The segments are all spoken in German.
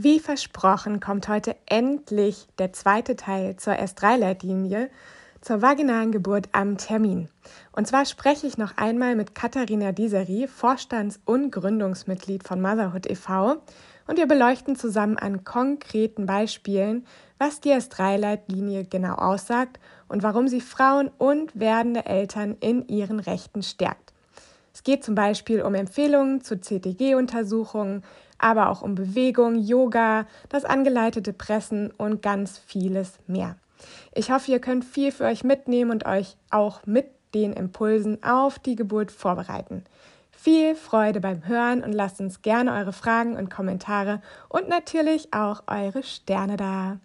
Wie versprochen kommt heute endlich der zweite Teil zur S3-Leitlinie zur vaginalen Geburt am Termin. Und zwar spreche ich noch einmal mit Katharina Diseri, Vorstands- und Gründungsmitglied von Motherhood e.V. Und wir beleuchten zusammen an konkreten Beispielen, was die S3-Leitlinie genau aussagt und warum sie Frauen und werdende Eltern in ihren Rechten stärkt. Es geht zum Beispiel um Empfehlungen zu CTG-Untersuchungen, aber auch um Bewegung, Yoga, das angeleitete Pressen und ganz vieles mehr. Ich hoffe, ihr könnt viel für euch mitnehmen und euch auch mit den Impulsen auf die Geburt vorbereiten. Viel Freude beim Hören und lasst uns gerne eure Fragen und Kommentare und natürlich auch eure Sterne da.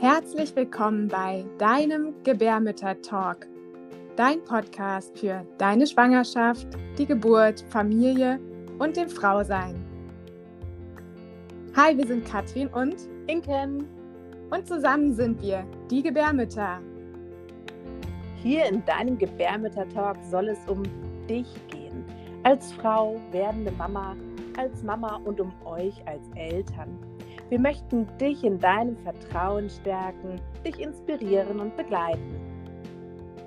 Herzlich willkommen bei deinem Gebärmütter-Talk dein Podcast für deine Schwangerschaft, die Geburt, Familie und dem Frausein. Hi, wir sind Katrin und Inken. Und zusammen sind wir die Gebärmütter. Hier in deinem Gebärmütter-Talk soll es um dich gehen. Als Frau, werdende Mama, als Mama und um euch als Eltern. Wir möchten dich in deinem Vertrauen stärken, dich inspirieren und begleiten.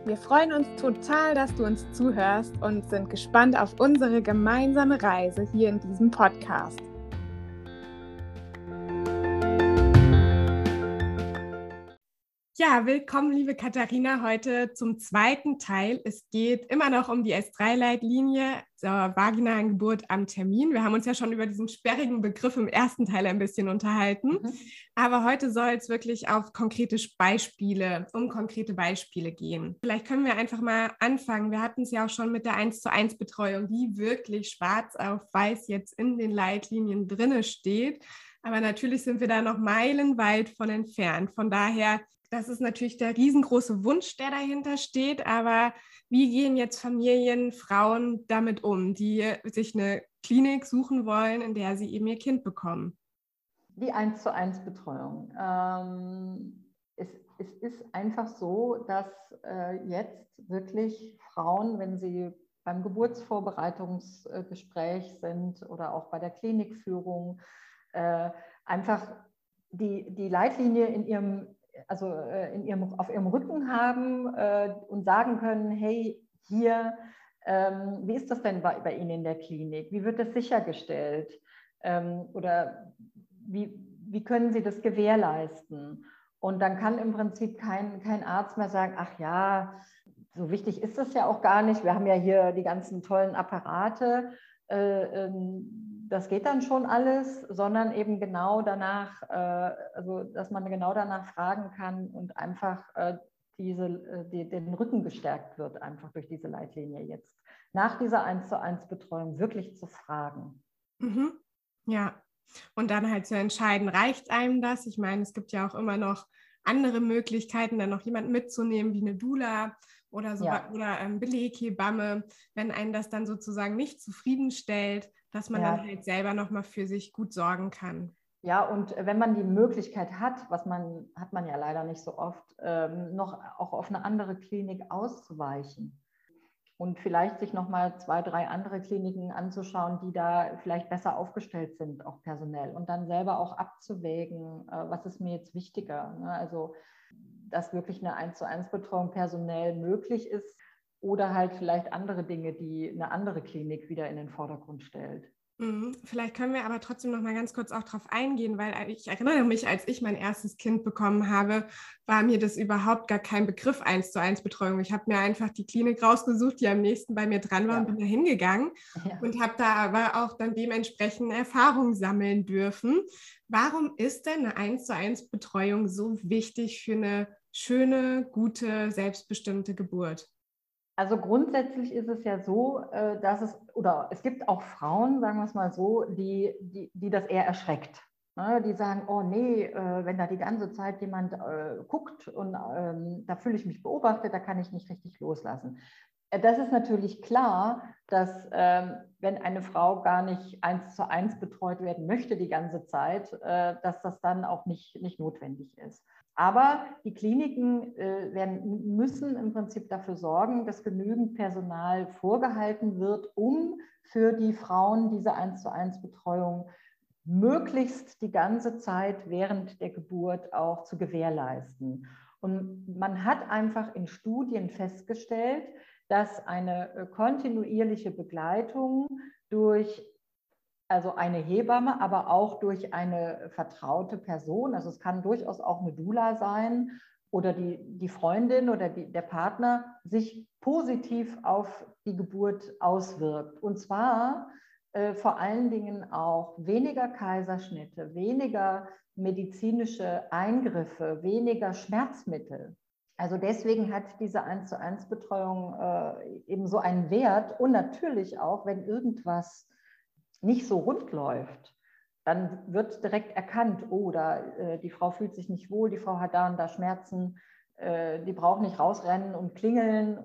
Wir freuen uns total, dass du uns zuhörst und sind gespannt auf unsere gemeinsame Reise hier in diesem Podcast. Ja, willkommen, liebe Katharina, heute zum zweiten Teil. Es geht immer noch um die S3-Leitlinie zur vaginalen Geburt am Termin. Wir haben uns ja schon über diesen sperrigen Begriff im ersten Teil ein bisschen unterhalten. Mhm. Aber heute soll es wirklich auf konkrete Beispiele, um konkrete Beispiele gehen. Vielleicht können wir einfach mal anfangen. Wir hatten es ja auch schon mit der 1 zu 1 Betreuung, die wirklich schwarz auf weiß jetzt in den Leitlinien drinne steht. Aber natürlich sind wir da noch meilenweit von entfernt. Von daher das ist natürlich der riesengroße Wunsch, der dahinter steht. Aber wie gehen jetzt Familien, Frauen damit um, die sich eine Klinik suchen wollen, in der sie eben ihr Kind bekommen? Die 1 zu 1 Betreuung. Ähm, es, es, ist einfach so, dass äh, jetzt wirklich Frauen, wenn sie beim Geburtsvorbereitungsgespräch sind oder auch bei der Klinikführung, äh, einfach die, die Leitlinie in ihrem also äh, in ihrem, auf ihrem Rücken haben äh, und sagen können, hey, hier, ähm, wie ist das denn bei, bei, Ihnen in der Klinik? Wie wird das sichergestellt? Ähm, oder wie, wie können Sie das gewährleisten? Und dann kann im Prinzip kein, kein Arzt mehr sagen, ach ja, so wichtig ist das ja auch gar nicht. Wir haben ja hier die ganzen tollen Apparate. Äh, ähm, das geht dann schon alles, sondern eben genau danach, äh, also dass man genau danach fragen kann und einfach äh, diese, äh, die, den Rücken gestärkt wird, einfach durch diese Leitlinie jetzt. Nach dieser 1 zu 1 Betreuung wirklich zu fragen. Mhm. Ja, und dann halt zu entscheiden, reicht einem das? Ich meine, es gibt ja auch immer noch andere Möglichkeiten, dann noch jemanden mitzunehmen, wie eine Dula oder so ja. oder ähm, Beleghebamme, wenn einen das dann sozusagen nicht zufriedenstellt, dass man ja. dann halt selber nochmal für sich gut sorgen kann. Ja, und wenn man die Möglichkeit hat, was man hat man ja leider nicht so oft, ähm, noch auch auf eine andere Klinik auszuweichen und vielleicht sich nochmal zwei, drei andere Kliniken anzuschauen, die da vielleicht besser aufgestellt sind, auch personell, und dann selber auch abzuwägen, äh, was ist mir jetzt wichtiger. Ne? Also, dass wirklich eine 1 zu 1 Betreuung personell möglich ist, oder halt vielleicht andere Dinge, die eine andere Klinik wieder in den Vordergrund stellt. Mhm. Vielleicht können wir aber trotzdem noch mal ganz kurz auch darauf eingehen, weil ich erinnere mich, als ich mein erstes Kind bekommen habe, war mir das überhaupt gar kein Begriff 1 zu 1 Betreuung. Ich habe mir einfach die Klinik rausgesucht, die am nächsten bei mir dran war ja. und bin da hingegangen ja. und habe da aber auch dann dementsprechend Erfahrung sammeln dürfen. Warum ist denn eine 1 zu 1 Betreuung so wichtig für eine schöne, gute, selbstbestimmte Geburt? Also grundsätzlich ist es ja so, äh, dass es, oder es gibt auch Frauen, sagen wir es mal so, die, die, die das eher erschreckt. Ne? Die sagen, oh nee, äh, wenn da die ganze Zeit jemand äh, guckt und ähm, da fühle ich mich beobachtet, da kann ich nicht richtig loslassen. Das ist natürlich klar, dass ähm, wenn eine Frau gar nicht eins zu eins betreut werden möchte die ganze Zeit, dass das dann auch nicht, nicht notwendig ist. Aber die Kliniken äh, werden, müssen im Prinzip dafür sorgen, dass genügend Personal vorgehalten wird, um für die Frauen diese 1 zu 1 Betreuung möglichst die ganze Zeit während der Geburt auch zu gewährleisten. Und man hat einfach in Studien festgestellt, dass eine äh, kontinuierliche Begleitung durch also eine Hebamme, aber auch durch eine vertraute Person. Also es kann durchaus auch eine Dula sein oder die, die Freundin oder die, der Partner sich positiv auf die Geburt auswirkt. Und zwar äh, vor allen Dingen auch weniger Kaiserschnitte, weniger medizinische Eingriffe, weniger Schmerzmittel. Also deswegen hat diese 1 zu 1 Betreuung äh, eben so einen Wert und natürlich auch, wenn irgendwas nicht so rund läuft, dann wird direkt erkannt, oh, da, äh, die Frau fühlt sich nicht wohl, die Frau hat da und da Schmerzen, äh, die braucht nicht rausrennen und klingeln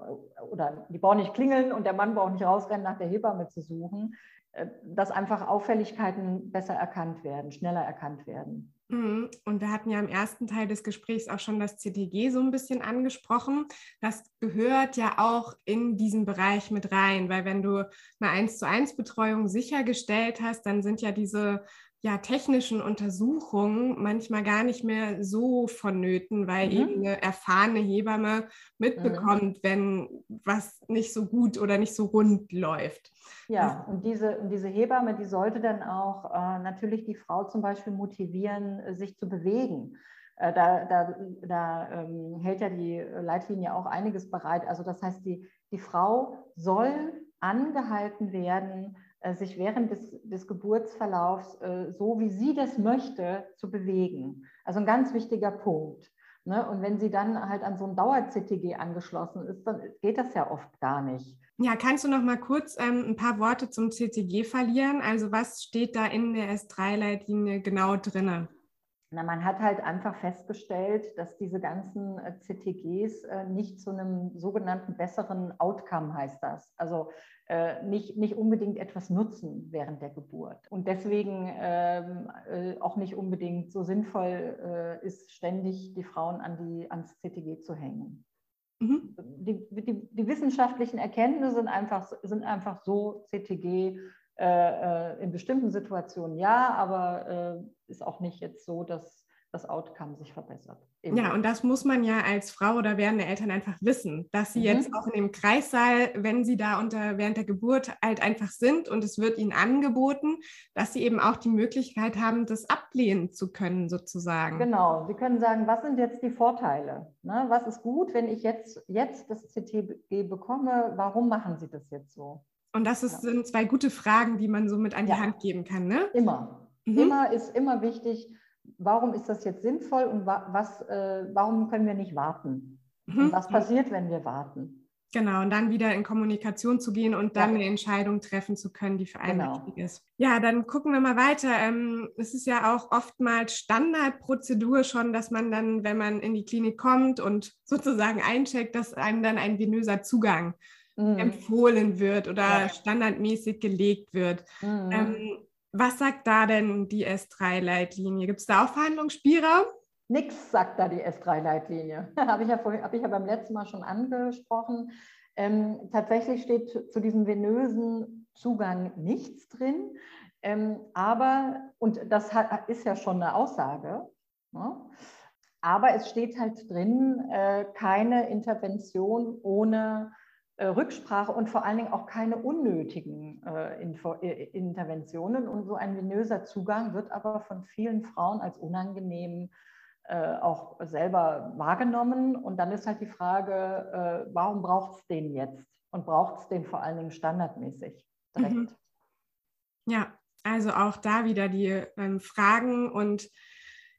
oder die braucht nicht klingeln und der Mann braucht nicht rausrennen, nach der Hebamme zu suchen, äh, dass einfach Auffälligkeiten besser erkannt werden, schneller erkannt werden. Mhm. Und wir hatten ja im ersten Teil des Gesprächs auch schon das CTG so ein bisschen angesprochen. Das gehört ja auch in diesen Bereich mit rein, weil wenn du eine 1 zu 1 Betreuung sichergestellt hast, dann sind ja diese ja, technischen Untersuchungen manchmal gar nicht mehr so vonnöten, weil mhm. eben eine erfahrene Hebamme mitbekommt, mhm. wenn was nicht so gut oder nicht so rund läuft. Ja, und diese, diese Hebamme, die sollte dann auch äh, natürlich die Frau zum Beispiel motivieren, sich zu bewegen. Äh, da, da, da ähm, hält ja die Leitlinie auch einiges bereit. Also das heißt, die, die Frau soll angehalten werden, äh, sich während des, des Geburtsverlaufs äh, so, wie sie das möchte, zu bewegen. Also ein ganz wichtiger Punkt. Ne? Und wenn sie dann halt an so ein Dauer-CTG angeschlossen ist, dann geht das ja oft gar nicht. Ja, kannst du noch mal kurz ähm, ein paar Worte zum CTG verlieren? Also was steht da in der S3-Leitlinie genau drin? Na, man hat halt einfach festgestellt, dass diese ganzen äh, CTGs äh, nicht zu einem sogenannten besseren Outcome heißt das. Also äh, nicht, nicht unbedingt etwas nutzen während der Geburt. Und deswegen ähm, äh, auch nicht unbedingt so sinnvoll äh, ist, ständig die Frauen an die, ans CTG zu hängen. Mhm. Die, die, die, wissenschaftlichen Erkenntnisse sind einfach, sind einfach so, CTG äh, äh, in bestimmten Situationen ja, aber ist auch nicht jetzt so, dass das Outcome sich verbessert. Eben. Ja, und das muss man ja als Frau oder werdende Eltern einfach wissen, dass sie mhm. jetzt auch in dem Kreissaal, wenn sie da unter, während der Geburt halt einfach sind und es wird ihnen angeboten, dass sie eben auch die Möglichkeit haben, das ablehnen zu können, sozusagen. Genau, sie können sagen, was sind jetzt die Vorteile? Ne? Was ist gut, wenn ich jetzt, jetzt das CTG bekomme? Warum machen sie das jetzt so? Und das ist, ja. sind zwei gute Fragen, die man so mit an die ja. Hand geben kann, ne? Immer. Mhm. Immer ist immer wichtig, warum ist das jetzt sinnvoll und was, äh, warum können wir nicht warten? Mhm. was passiert, wenn wir warten? Genau, und dann wieder in Kommunikation zu gehen und dann ja. eine Entscheidung treffen zu können, die für einen genau. wichtig ist. Ja, dann gucken wir mal weiter. Ähm, es ist ja auch oftmals Standardprozedur schon, dass man dann, wenn man in die Klinik kommt und sozusagen eincheckt, dass einem dann ein venöser Zugang mhm. empfohlen wird oder ja. standardmäßig gelegt wird. Mhm. Ähm, was sagt da denn die S3-Leitlinie? Gibt es da auch Verhandlungsspielraum? Nix sagt da die S3-Leitlinie. habe ich, ja hab ich ja beim letzten Mal schon angesprochen. Ähm, tatsächlich steht zu diesem venösen Zugang nichts drin. Ähm, aber, und das hat, ist ja schon eine Aussage, ne? aber es steht halt drin, äh, keine Intervention ohne Rücksprache und vor allen Dingen auch keine unnötigen äh, Info äh, Interventionen. Und so ein venöser Zugang wird aber von vielen Frauen als unangenehm äh, auch selber wahrgenommen. Und dann ist halt die Frage, äh, warum braucht es den jetzt? Und braucht es den vor allen Dingen standardmäßig direkt? Mhm. Ja, also auch da wieder die ähm, Fragen und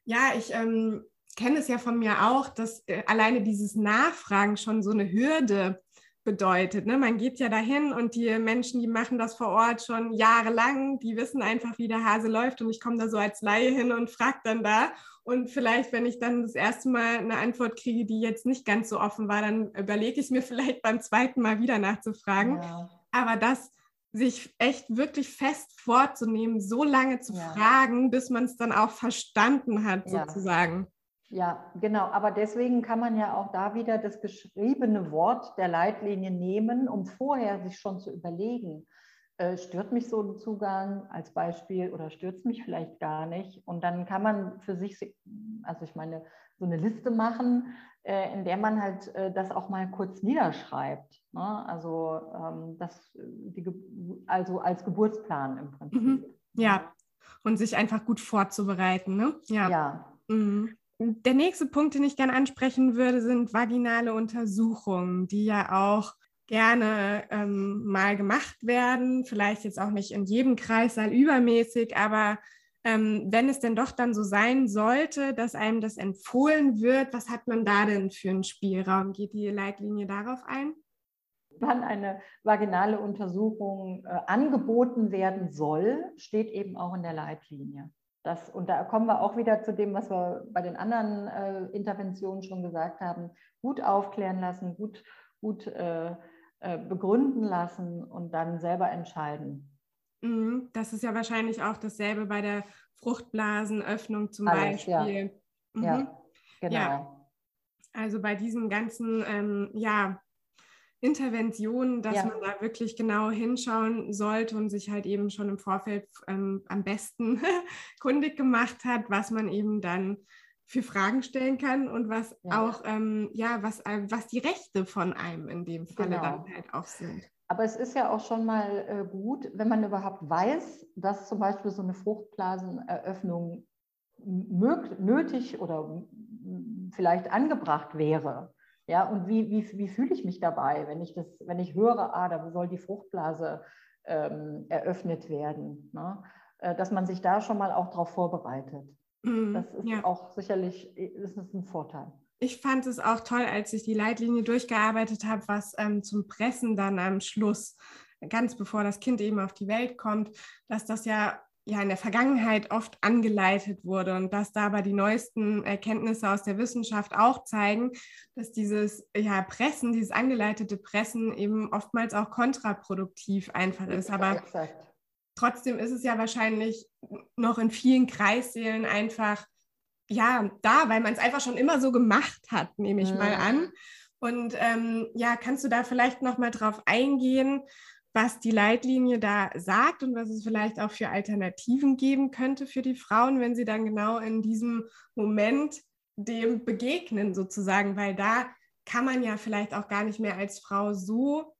ja, ich ähm, kenne es ja von mir auch, dass äh, alleine dieses Nachfragen schon so eine Hürde bedeutet. Ne? Man geht ja dahin und die Menschen, die machen das vor Ort schon jahrelang, die wissen einfach, wie der Hase läuft und ich komme da so als Laie hin und frage dann da. Und vielleicht, wenn ich dann das erste Mal eine Antwort kriege, die jetzt nicht ganz so offen war, dann überlege ich mir vielleicht beim zweiten Mal wieder nachzufragen. Ja. Aber das sich echt wirklich fest vorzunehmen, so lange zu ja. fragen, bis man es dann auch verstanden hat, ja. sozusagen. Ja, genau. Aber deswegen kann man ja auch da wieder das geschriebene Wort der Leitlinie nehmen, um vorher sich schon zu überlegen, äh, stört mich so ein Zugang als Beispiel oder stört es mich vielleicht gar nicht. Und dann kann man für sich, also ich meine, so eine Liste machen, äh, in der man halt äh, das auch mal kurz niederschreibt. Ne? Also, ähm, das, die, also als Geburtsplan im Prinzip. Mhm. Ja, und sich einfach gut vorzubereiten. Ne? Ja. ja. Mhm. Der nächste Punkt, den ich gerne ansprechen würde, sind vaginale Untersuchungen, die ja auch gerne ähm, mal gemacht werden. Vielleicht jetzt auch nicht in jedem Kreissaal übermäßig, aber ähm, wenn es denn doch dann so sein sollte, dass einem das empfohlen wird, was hat man da denn für einen Spielraum? Geht die Leitlinie darauf ein? Wann eine vaginale Untersuchung äh, angeboten werden soll, steht eben auch in der Leitlinie. Das, und da kommen wir auch wieder zu dem, was wir bei den anderen äh, Interventionen schon gesagt haben. Gut aufklären lassen, gut, gut äh, äh begründen lassen und dann selber entscheiden. Mhm, das ist ja wahrscheinlich auch dasselbe bei der Fruchtblasenöffnung zum Alles, Beispiel. Ja. Mhm. ja, genau. Ja. Also bei diesen ganzen ähm, ja, Interventionen, dass ja. man da wirklich genau hinschauen sollte und sich halt eben schon im Vorfeld ähm, am besten kundig gemacht hat, was man eben dann für Fragen stellen kann und was ja. auch, ähm, ja, was, äh, was die Rechte von einem in dem Falle genau. dann halt auch sind. Aber es ist ja auch schon mal äh, gut, wenn man überhaupt weiß, dass zum Beispiel so eine Fruchtblaseneröffnung nötig oder vielleicht angebracht wäre. Ja, und wie, wie, wie fühle ich mich dabei, wenn ich, das, wenn ich höre, ah, da soll die Fruchtblase ähm, eröffnet werden? Ne? Äh, dass man sich da schon mal auch darauf vorbereitet. Mm, das ist ja. auch sicherlich ist ein Vorteil ich fand es auch toll, als ich die Leitlinie durchgearbeitet habe, was ähm, zum Pressen dann am Schluss, ganz bevor das Kind eben auf die Welt kommt, dass das ja ja in der Vergangenheit oft angeleitet wurde und dass da aber die neuesten Erkenntnisse aus der Wissenschaft auch zeigen, dass dieses ja Pressen, dieses angeleitete Pressen eben oftmals auch kontraproduktiv einfach ist. Aber Exakt. trotzdem ist es ja wahrscheinlich noch in vielen Kreissälen einfach ja da, weil man es einfach schon immer so gemacht hat, nehme ich mhm. mal an. Und ähm, ja, kannst du da vielleicht noch mal drauf eingehen, was die Leitlinie da sagt und was es vielleicht auch für Alternativen geben könnte für die Frauen, wenn sie dann genau in diesem Moment dem begegnen sozusagen, weil da kann man ja vielleicht auch gar nicht mehr als Frau so,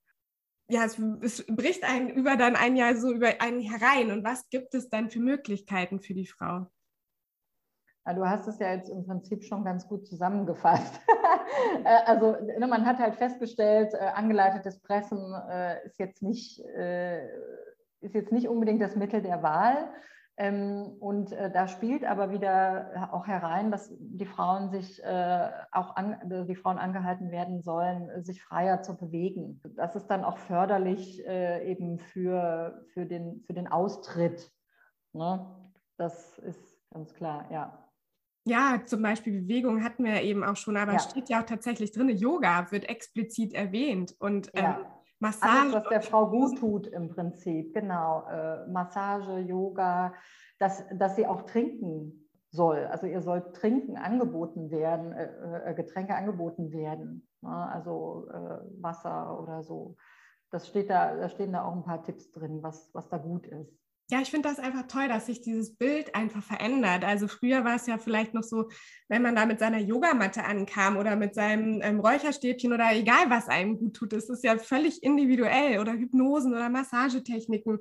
ja, es, es bricht einen über dann ein Jahr so über einen herein. Und was gibt es dann für Möglichkeiten für die Frau? Du hast es ja jetzt im Prinzip schon ganz gut zusammengefasst. Äh, also ne, man hat halt festgestellt, äh, angeleitetes Pressen äh, ist, jetzt nicht, ist jetzt nicht unbedingt das Mittel der Wahl. Ähm, und da spielt aber wieder auch herein, dass die Frauen sich auch an, die Frauen angehalten werden sollen, sich freier zu bewegen. Das ist dann auch förderlich eben für, für, den, für den Austritt. Ne? Das ist ganz klar, ja. Ja, zum Beispiel Bewegung hatten wir ja eben auch schon, aber ja. es steht ja auch tatsächlich drin, Yoga wird explizit erwähnt und ja. ähm, Massage. Alles, was der Frau gut tut im Prinzip, genau. Äh, Massage, Yoga, dass, dass sie auch trinken soll. Also ihr soll Trinken angeboten werden, äh, äh Getränke angeboten werden. Ne? Also äh, Wasser oder so. Das steht da, da stehen da auch ein paar Tipps drin, was, was da gut ist ja, ich finde das einfach toll, dass sich dieses Bild einfach verändert. Also früher war es ja vielleicht noch so, wenn man da mit seiner Yogamatte ankam oder mit seinem ähm, Räucherstäbchen oder egal, was einem gut tut, das ist ja völlig individuell oder Hypnosen oder Massagetechniken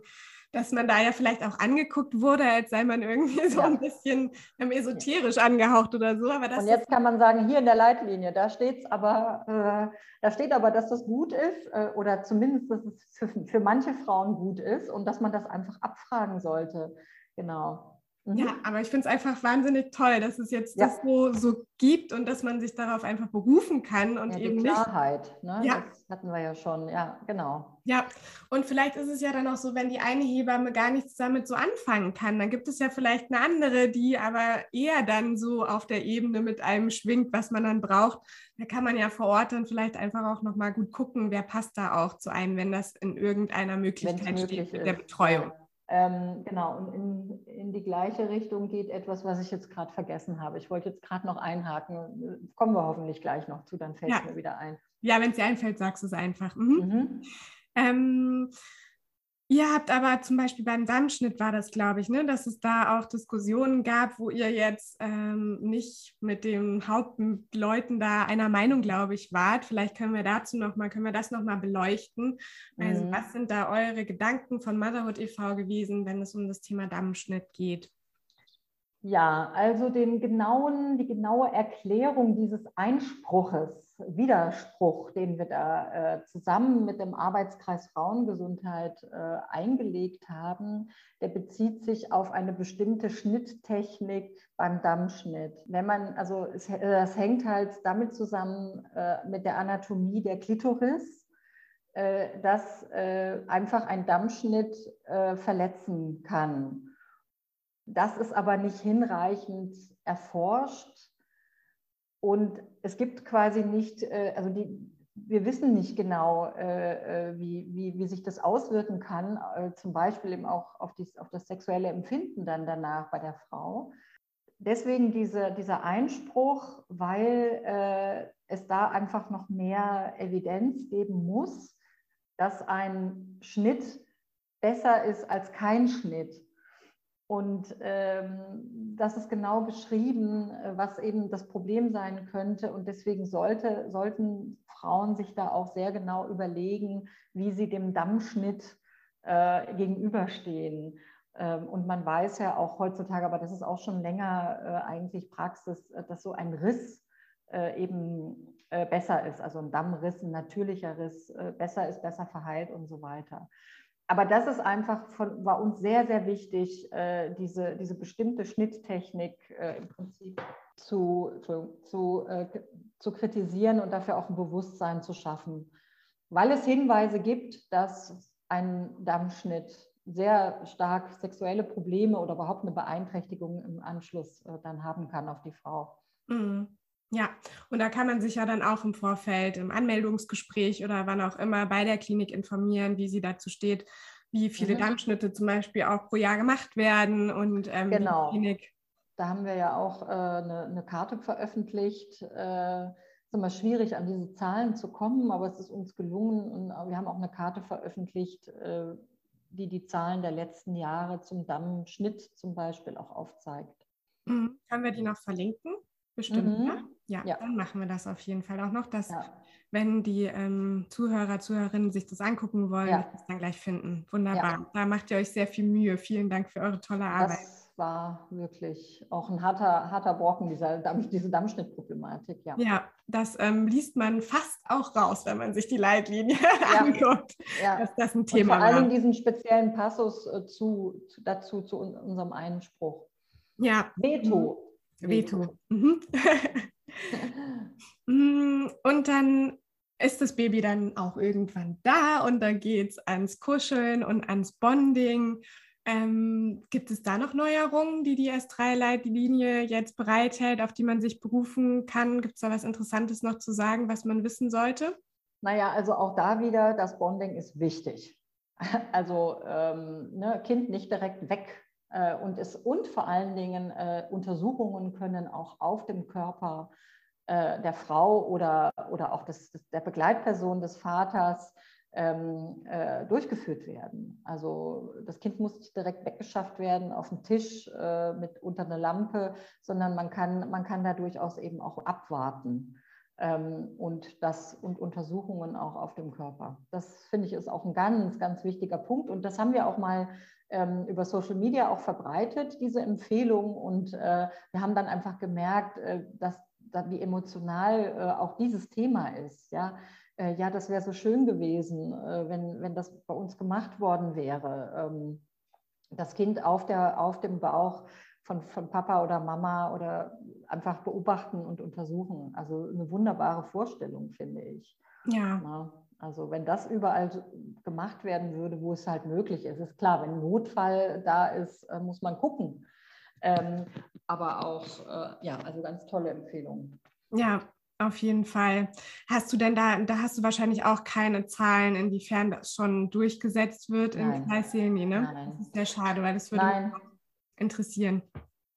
dass man da ja vielleicht auch angeguckt wurde, als sei man irgendwie so ja. ein bisschen ähm, esoterisch angehaucht oder so. Aber das Und jetzt kann man sagen, hier in der Leitlinie, da steht aber, äh, da steht aber, dass das gut ist äh, oder zumindest, dass es für, für manche Frauen gut ist und dass man das einfach abfragen sollte. Genau. Mhm. Ja, aber ich finde es einfach wahnsinnig toll, dass es jetzt ja. das so, so gibt und dass man sich darauf einfach berufen kann und ja, eben Klarheit, nicht. Ne? Ja. Das hatten wir ja schon, ja, genau. Ja, und vielleicht ist es ja dann auch so, wenn die eine Hebamme gar nichts damit so anfangen kann, dann gibt es ja vielleicht eine andere, die aber eher dann so auf der Ebene mit einem schwingt, was man dann braucht. Da kann man ja vor Ort dann vielleicht einfach auch nochmal gut gucken, wer passt da auch zu einem, wenn das in irgendeiner Möglichkeit steht mit der Betreuung. Ähm, genau, und in, in die gleiche Richtung geht etwas, was ich jetzt gerade vergessen habe. Ich wollte jetzt gerade noch einhaken. Kommen wir hoffentlich gleich noch zu, dann fällt es ja. mir wieder ein. Ja, wenn es dir einfällt, sagst du es einfach. Mhm. Mhm. Ähm, Ihr habt aber zum Beispiel beim Dammschnitt war das, glaube ich, ne, dass es da auch Diskussionen gab, wo ihr jetzt ähm, nicht mit den Hauptleuten da einer Meinung, glaube ich, wart. Vielleicht können wir dazu noch mal, können wir das noch mal beleuchten. Also mhm. was sind da eure Gedanken von Motherhood e.V. gewesen, wenn es um das Thema Dammschnitt geht? Ja, also den genauen, die genaue Erklärung dieses Einspruches, Widerspruch, den wir da äh, zusammen mit dem Arbeitskreis Frauengesundheit äh, eingelegt haben, der bezieht sich auf eine bestimmte Schnitttechnik beim Dammschnitt. Wenn man, also es, das hängt halt damit zusammen äh, mit der Anatomie der Klitoris, äh, dass äh, einfach ein Dammschnitt äh, verletzen kann. Das ist aber nicht hinreichend erforscht. Und es gibt quasi nicht, äh, also die, wir wissen nicht genau, äh, äh, wie, wie, wie sich das auswirken kann, zum Beispiel eben auch auf, dies, auf das sexuelle Empfinden dann danach bei der Frau. Deswegen diese, dieser Einspruch, weil es da einfach noch mehr Evidenz geben muss, dass ein Schnitt besser ist als kein Schnitt. Und ähm, das ist genau beschrieben, äh, was eben das Problem sein könnte. Und deswegen sollte, sollten Frauen sich da auch sehr genau überlegen, wie sie dem Dammschnitt äh, gegenüberstehen. Ähm, und man weiß ja auch heutzutage, aber das ist auch schon länger äh, eigentlich Praxis, äh, dass so ein Riss äh, eben äh, besser ist. Also ein Dammriss, ein natürlicher Riss besser ist, besser verheilt und so weiter aber das ist einfach von, war uns sehr, sehr wichtig, äh, diese, diese bestimmte Schnitttechnik äh, im Prinzip zu, zu, äh, zu kritisieren und dafür auch ein Bewusstsein zu schaffen, weil es Hinweise gibt, dass ein Dammschnitt sehr stark sexuelle Probleme oder überhaupt eine Beeinträchtigung im Anschluss äh, dann haben kann auf die Frau. Mhm. Ja, und da kann man sich ja dann auch im Vorfeld, im Anmeldungsgespräch oder wann auch immer bei der Klinik informieren, wie sie dazu steht, wie viele mhm. Dammschnitte zum Beispiel auch pro Jahr gemacht werden und ähm, genau. Klinik. Da haben wir ja auch äh, eine, eine, Karte veröffentlicht. Äh, ist immer schwierig, an diese Zahlen zu kommen, aber es ist uns gelungen und wir haben auch eine Karte veröffentlicht, äh, die die Zahlen der letzten Jahre zum Dammschnitt zum Beispiel auch aufzeigt. Mhm. Können wir die noch verlinken? Bestimmt, mhm. ja? Ja? Ja, dann machen wir das auf jeden Fall auch noch, dass ja. wenn die ähm, Zuhörer, Zuhörerinnen sich das angucken wollen, ja. das dann gleich finden. Wunderbar. Da macht ihr euch sehr viel Mühe. Vielen Dank für eure tolle Arbeit. Das war wirklich auch ein harter, harter Brocken, dieser, diese Dammschnittproblematik. Ja, ja das ähm, liest man fast auch raus, wenn man sich die Leitlinie anguckt, dass das ein Thema Und vor allem diesen speziellen Passus äh, zu, zu, dazu, zu unserem Einspruch. Ja. Veto. Veto. Mhm. Mm, und dann ist das Baby dann auch irgendwann da und dann geht es ans Kuscheln und ans Bonding. Ähm, gibt es da noch Neuerungen, die die S3-Leitlinie jetzt bereithält, auf die man sich berufen kann? Gibt es da was Interessantes noch zu sagen, was man wissen sollte? Naja, also auch da wieder, das Bonding ist wichtig. Also ähm, ne, Kind nicht direkt weg und, es, und vor allen Dingen äh, Untersuchungen können auch auf dem Körper äh, der Frau oder, oder auch des, der Begleitperson des Vaters ähm, äh, durchgeführt werden. Also das Kind muss nicht direkt weggeschafft werden auf den Tisch äh, mit unter einer Lampe, sondern man kann, man kann da durchaus eben auch abwarten ähm, und das und Untersuchungen auch auf dem Körper. Das finde ich ist auch ein ganz, ganz wichtiger Punkt und das haben wir auch mal ähm, über Social Media auch verbreitet, diese Empfehlung. Und äh, wir haben dann einfach gemerkt, äh, dass, dass, wie emotional äh, auch dieses Thema ist. Ja, äh, ja das wäre so schön gewesen, äh, wenn, wenn das bei uns gemacht worden wäre. Ähm, das Kind auf, der, auf dem Bauch von, von Papa oder Mama oder einfach beobachten und untersuchen. Also eine wunderbare Vorstellung, finde ich. Ja. ja. Also wenn das überall gemacht werden würde, wo es halt möglich ist, ist klar, wenn ein Notfall da ist, äh, muss man gucken. Ähm, aber auch, äh, ja, also ganz tolle Empfehlungen. Ja, Auf jeden Fall. Hast du denn da, da hast du wahrscheinlich auch keine Zahlen, inwiefern das schon durchgesetzt wird Nein. in Kreissälen, ne? Nein. Das ist sehr schade, weil das würde Nein. mich interessieren.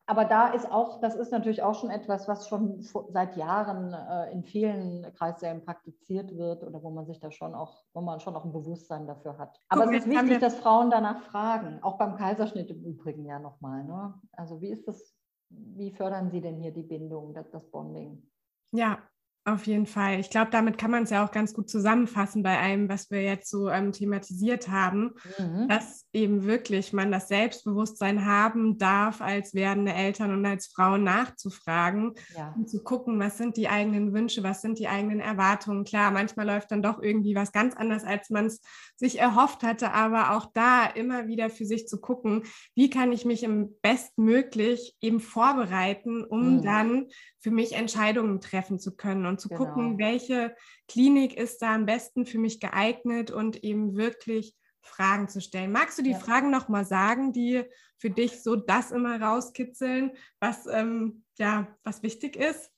Aber da ist auch, das ist natürlich auch schon etwas, was schon seit Jahren äh, in vielen Kreissälen praktiziert wird oder wo man sich da schon auch, wo man schon auch ein Bewusstsein dafür hat. Aber Guck, es ist wichtig, dass Frauen danach fragen, auch beim Kaiserschnitt im Übrigen ja nochmal. Ne? Also wie ist das, wie fördern Sie denn hier die Bindung, das, das Bonding? Ja, auf jeden Fall. Ich glaube, damit kann man es ja auch ganz gut zusammenfassen bei allem, was wir jetzt so ähm, thematisiert haben, Mhm. dass eben wirklich man das Selbstbewusstsein haben darf, als werdende Eltern und als Frauen nachzufragen Ja. und zu gucken, was sind die eigenen Wünsche, was sind die eigenen Erwartungen. Klar, manchmal läuft dann doch irgendwie was ganz anders, als man es sich erhofft hatte, aber auch da immer wieder für sich zu gucken, wie kann ich mich im bestmöglich eben vorbereiten, um Mhm. dann für mich Entscheidungen treffen zu können und zu Genau. gucken, welche Klinik ist da am besten für mich geeignet und eben wirklich Fragen zu stellen. Magst du die Ja. Fragen noch mal sagen, die für dich so das immer rauskitzeln, was ähm, ja was wichtig ist?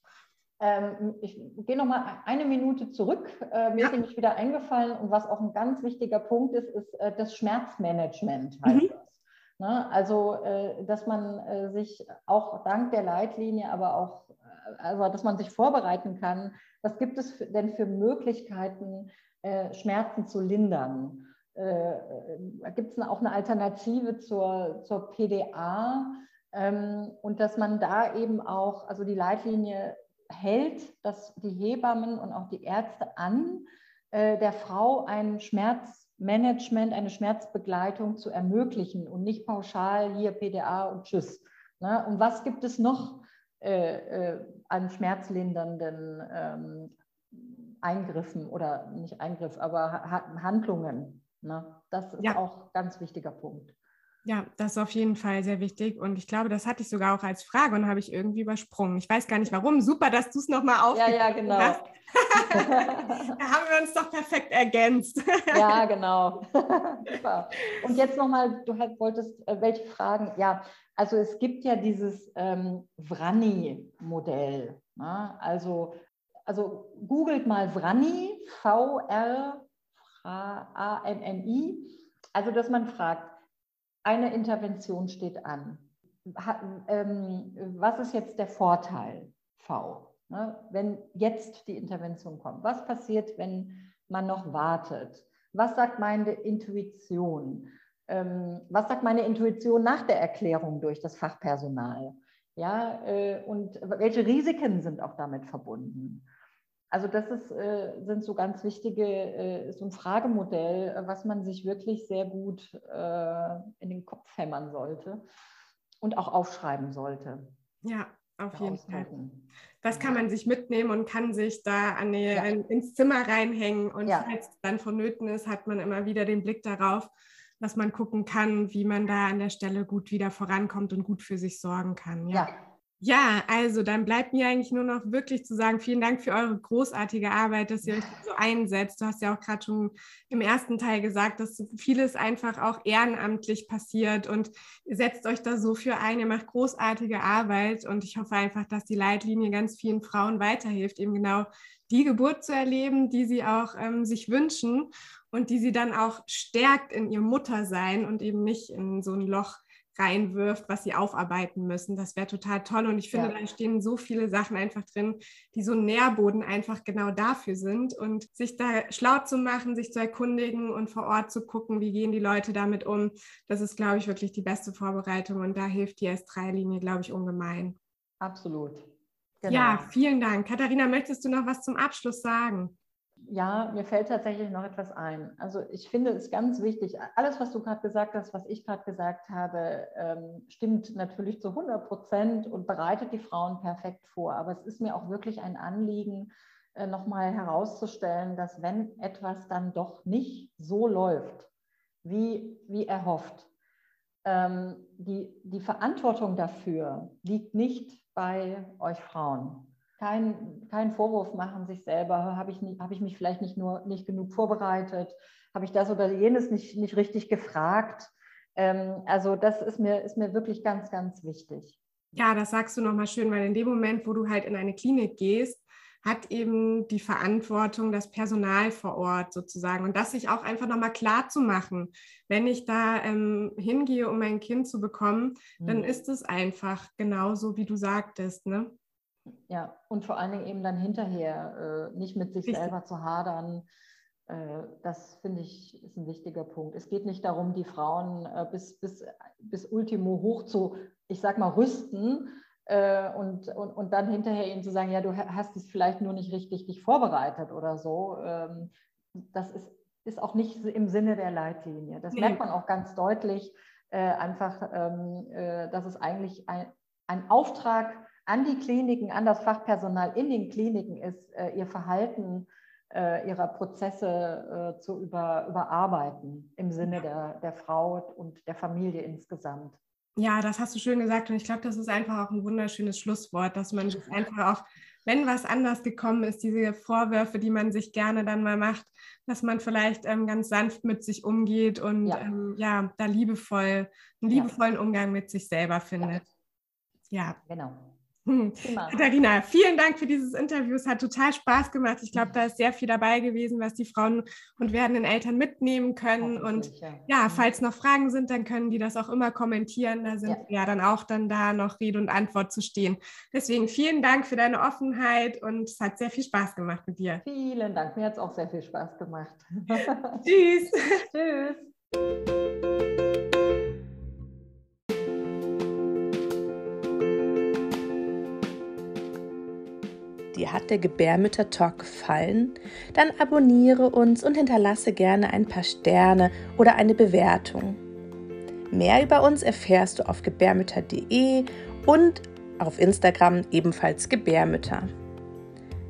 Ähm, ich gehe noch mal eine Minute zurück. Äh, mir Ja. ist nämlich wieder eingefallen und was auch ein ganz wichtiger Punkt ist, ist äh, das Schmerzmanagement heißt Mhm. das. Ne? Also, äh, dass man äh, sich auch dank der Leitlinie, aber auch, also dass man sich vorbereiten kann, was gibt es denn für Möglichkeiten, äh, Schmerzen zu lindern? Äh, gibt es auch eine Alternative zur, zur PDA? Ähm, und dass man da eben auch, also die Leitlinie hält dass die Hebammen und auch die Ärzte an, äh, der Frau ein Schmerzmanagement, eine Schmerzbegleitung zu ermöglichen und nicht pauschal hier PDA und Tschüss. Ne? Und was gibt es noch äh, äh, an schmerzlindernden ähm, Eingriffen oder nicht Eingriff, aber ha Handlungen? Ne? Das ist Ja. auch ein ganz wichtiger Punkt. Ja, das ist auf jeden Fall sehr wichtig und ich glaube, das hatte ich sogar auch als Frage und habe ich irgendwie übersprungen. Ich weiß gar nicht warum. Super, dass du es nochmal Ja, aufgegriffen ja, genau. hast. Da haben wir uns doch perfekt ergänzt. Ja, genau. Super. Und jetzt nochmal, du halt wolltest, äh, welche Fragen? Ja, also es gibt ja dieses ähm, Vrani-Modell. Ne? Also, also googelt mal Vrani, V-R-A-N-N-I. Also, dass man fragt, eine Intervention steht an. Ähm, was ist jetzt der Vorteil V? Ne? Wenn jetzt die Intervention kommt, was passiert, wenn man noch wartet? Was sagt meine Intuition? Ähm, was sagt meine Intuition nach der Erklärung durch das Fachpersonal? Ja, äh, und welche Risiken sind auch damit verbunden? Also das ist, äh, sind so ganz wichtige, äh, so ein Fragemodell, äh, was man sich wirklich sehr gut in den Kopf hämmern sollte und auch aufschreiben sollte. Ja, auf jeden Fall. Das kann man sich mitnehmen und kann sich da an die, Ja. ins Zimmer reinhängen. Und Ja. falls es dann vonnöten ist, hat man immer wieder den Blick darauf, dass man gucken kann, wie man da an der Stelle gut wieder vorankommt und gut für sich sorgen kann. Ja, Ja, also dann bleibt mir eigentlich nur noch wirklich zu sagen, vielen Dank für eure großartige Arbeit, dass ihr euch so einsetzt. Du hast ja auch gerade schon im ersten Teil gesagt, dass vieles einfach auch ehrenamtlich passiert und ihr setzt euch da so für ein, ihr macht großartige Arbeit und ich hoffe einfach, dass die Leitlinie ganz vielen Frauen weiterhilft, eben genau die Geburt zu erleben, die sie auch ähm, sich wünschen und die sie dann auch stärkt in ihr Muttersein und eben nicht in so ein Loch reinwirft, was sie aufarbeiten müssen. Das wäre total toll. Und ich finde, Ja. da stehen so viele Sachen einfach drin, die so ein Nährboden einfach genau dafür sind. Und sich da schlau zu machen, sich zu erkundigen und vor Ort zu gucken, wie gehen die Leute damit um, das ist, glaube ich, wirklich die beste Vorbereitung. Und da hilft die S3-Linie, glaube ich, ungemein. absolut. Genau. Ja, vielen Dank. Katharina, möchtest du noch was zum Abschluss sagen? Ja, mir fällt tatsächlich noch etwas ein. Also ich finde es ganz wichtig, alles, was du gerade gesagt hast, was ich gerade gesagt habe, ähm, stimmt natürlich zu 100 Prozent und bereitet die Frauen perfekt vor. Aber es ist mir auch wirklich ein Anliegen, äh, nochmal herauszustellen, dass wenn etwas dann doch nicht so läuft, wie, wie erhofft, ähm, die, die Verantwortung dafür liegt nicht bei euch Frauen kein, kein Vorwurf machen sich selber, habe ich, nicht- habe ich mich vielleicht nicht nur nicht genug vorbereitet, habe ich das oder jenes nicht, nicht richtig gefragt. Ähm, also das ist mir, ist mir wirklich ganz, ganz wichtig. Ja, das sagst du nochmal schön, weil in dem Moment, wo du halt in eine Klinik gehst, hat eben die Verantwortung, das Personal vor Ort sozusagen. Und das sich auch einfach nochmal klar zu machen. Wenn ich da ähm, hingehe, um mein Kind zu bekommen, mhm. dann ist es einfach genauso, wie du sagtest. Ne? Ja, und vor allen Dingen eben dann hinterher äh, nicht mit sich Richtig. selber zu hadern. Äh, das finde ich ist ein wichtiger Punkt. Es geht nicht darum, die Frauen äh, bis, bis, bis Ultimo hoch zu, ich sag mal, rüsten, äh, und, und, und dann hinterher ihnen zu sagen, ja, du hast es vielleicht nur nicht richtig dich vorbereitet oder so, ähm, das ist, ist auch nicht im Sinne der Leitlinie. Das nee. merkt man auch ganz deutlich, einfach, ähm, äh, dass es eigentlich ein, ein Auftrag an die Kliniken, an das Fachpersonal in den Kliniken ist, ihr Verhalten ihrer Prozesse zu über, überarbeiten im Sinne der, der Frau und der Familie insgesamt. Ja, das hast du schön gesagt und ich glaube, das ist einfach auch ein wunderschönes Schlusswort, dass man sich einfach auch, wenn was anders gekommen ist, diese Vorwürfe, die man sich gerne dann mal macht, dass man vielleicht ähm, ganz sanft mit sich umgeht und ja, ähm, ja da liebevoll, einen liebevollen ja. Umgang mit sich selber findet. Ja, ja. genau. Hm. Katharina, vielen Dank für dieses Interview. Es hat total Spaß gemacht. Ich glaube, da ist sehr viel dabei gewesen, was die Frauen und werdenden Eltern mitnehmen können. Und ja. ja. Mhm. falls noch Fragen sind, dann können die das auch immer kommentieren. Da sind ja. wir ja dann auch dann da noch Rede und Antwort zu stehen. Deswegen vielen Dank für deine Offenheit und es hat sehr viel Spaß gemacht mit dir. Vielen Dank. Mir hat es auch sehr viel Spaß gemacht. Tschüss. Tschüss. Dir hat der Gebärmütter-Talk gefallen? Dann abonniere uns und hinterlasse gerne ein paar Sterne oder eine Bewertung. Mehr über uns erfährst du auf gebärmütter.de und auf Instagram ebenfalls Gebärmütter.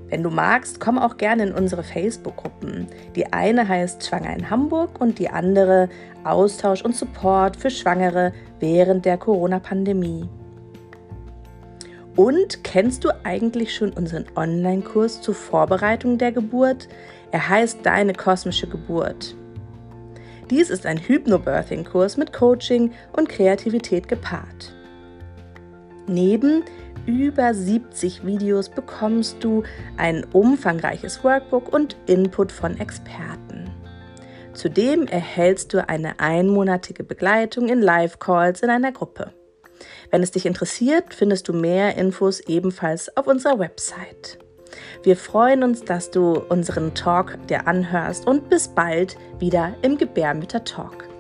Wenn du magst, komm auch gerne in unsere Facebook-Gruppen. Die eine heißt Schwanger in Hamburg und die andere Austausch und Support für Schwangere während der Corona-Pandemie. Und kennst du eigentlich schon unseren Online-Kurs zur Vorbereitung der Geburt? Er heißt Deine kosmische Geburt. Dies ist ein Hypnobirthing-Kurs mit Coaching und Kreativität gepaart. Neben über 70 Videos bekommst du ein umfangreiches Workbook und Input von Experten. Zudem erhältst du eine einmonatige Begleitung in Live-Calls in einer Gruppe. Wenn es dich interessiert, findest du mehr Infos ebenfalls auf unserer Website. Wir freuen uns, dass du unseren Talk dir anhörst und bis bald wieder im Gebärmütter Talk.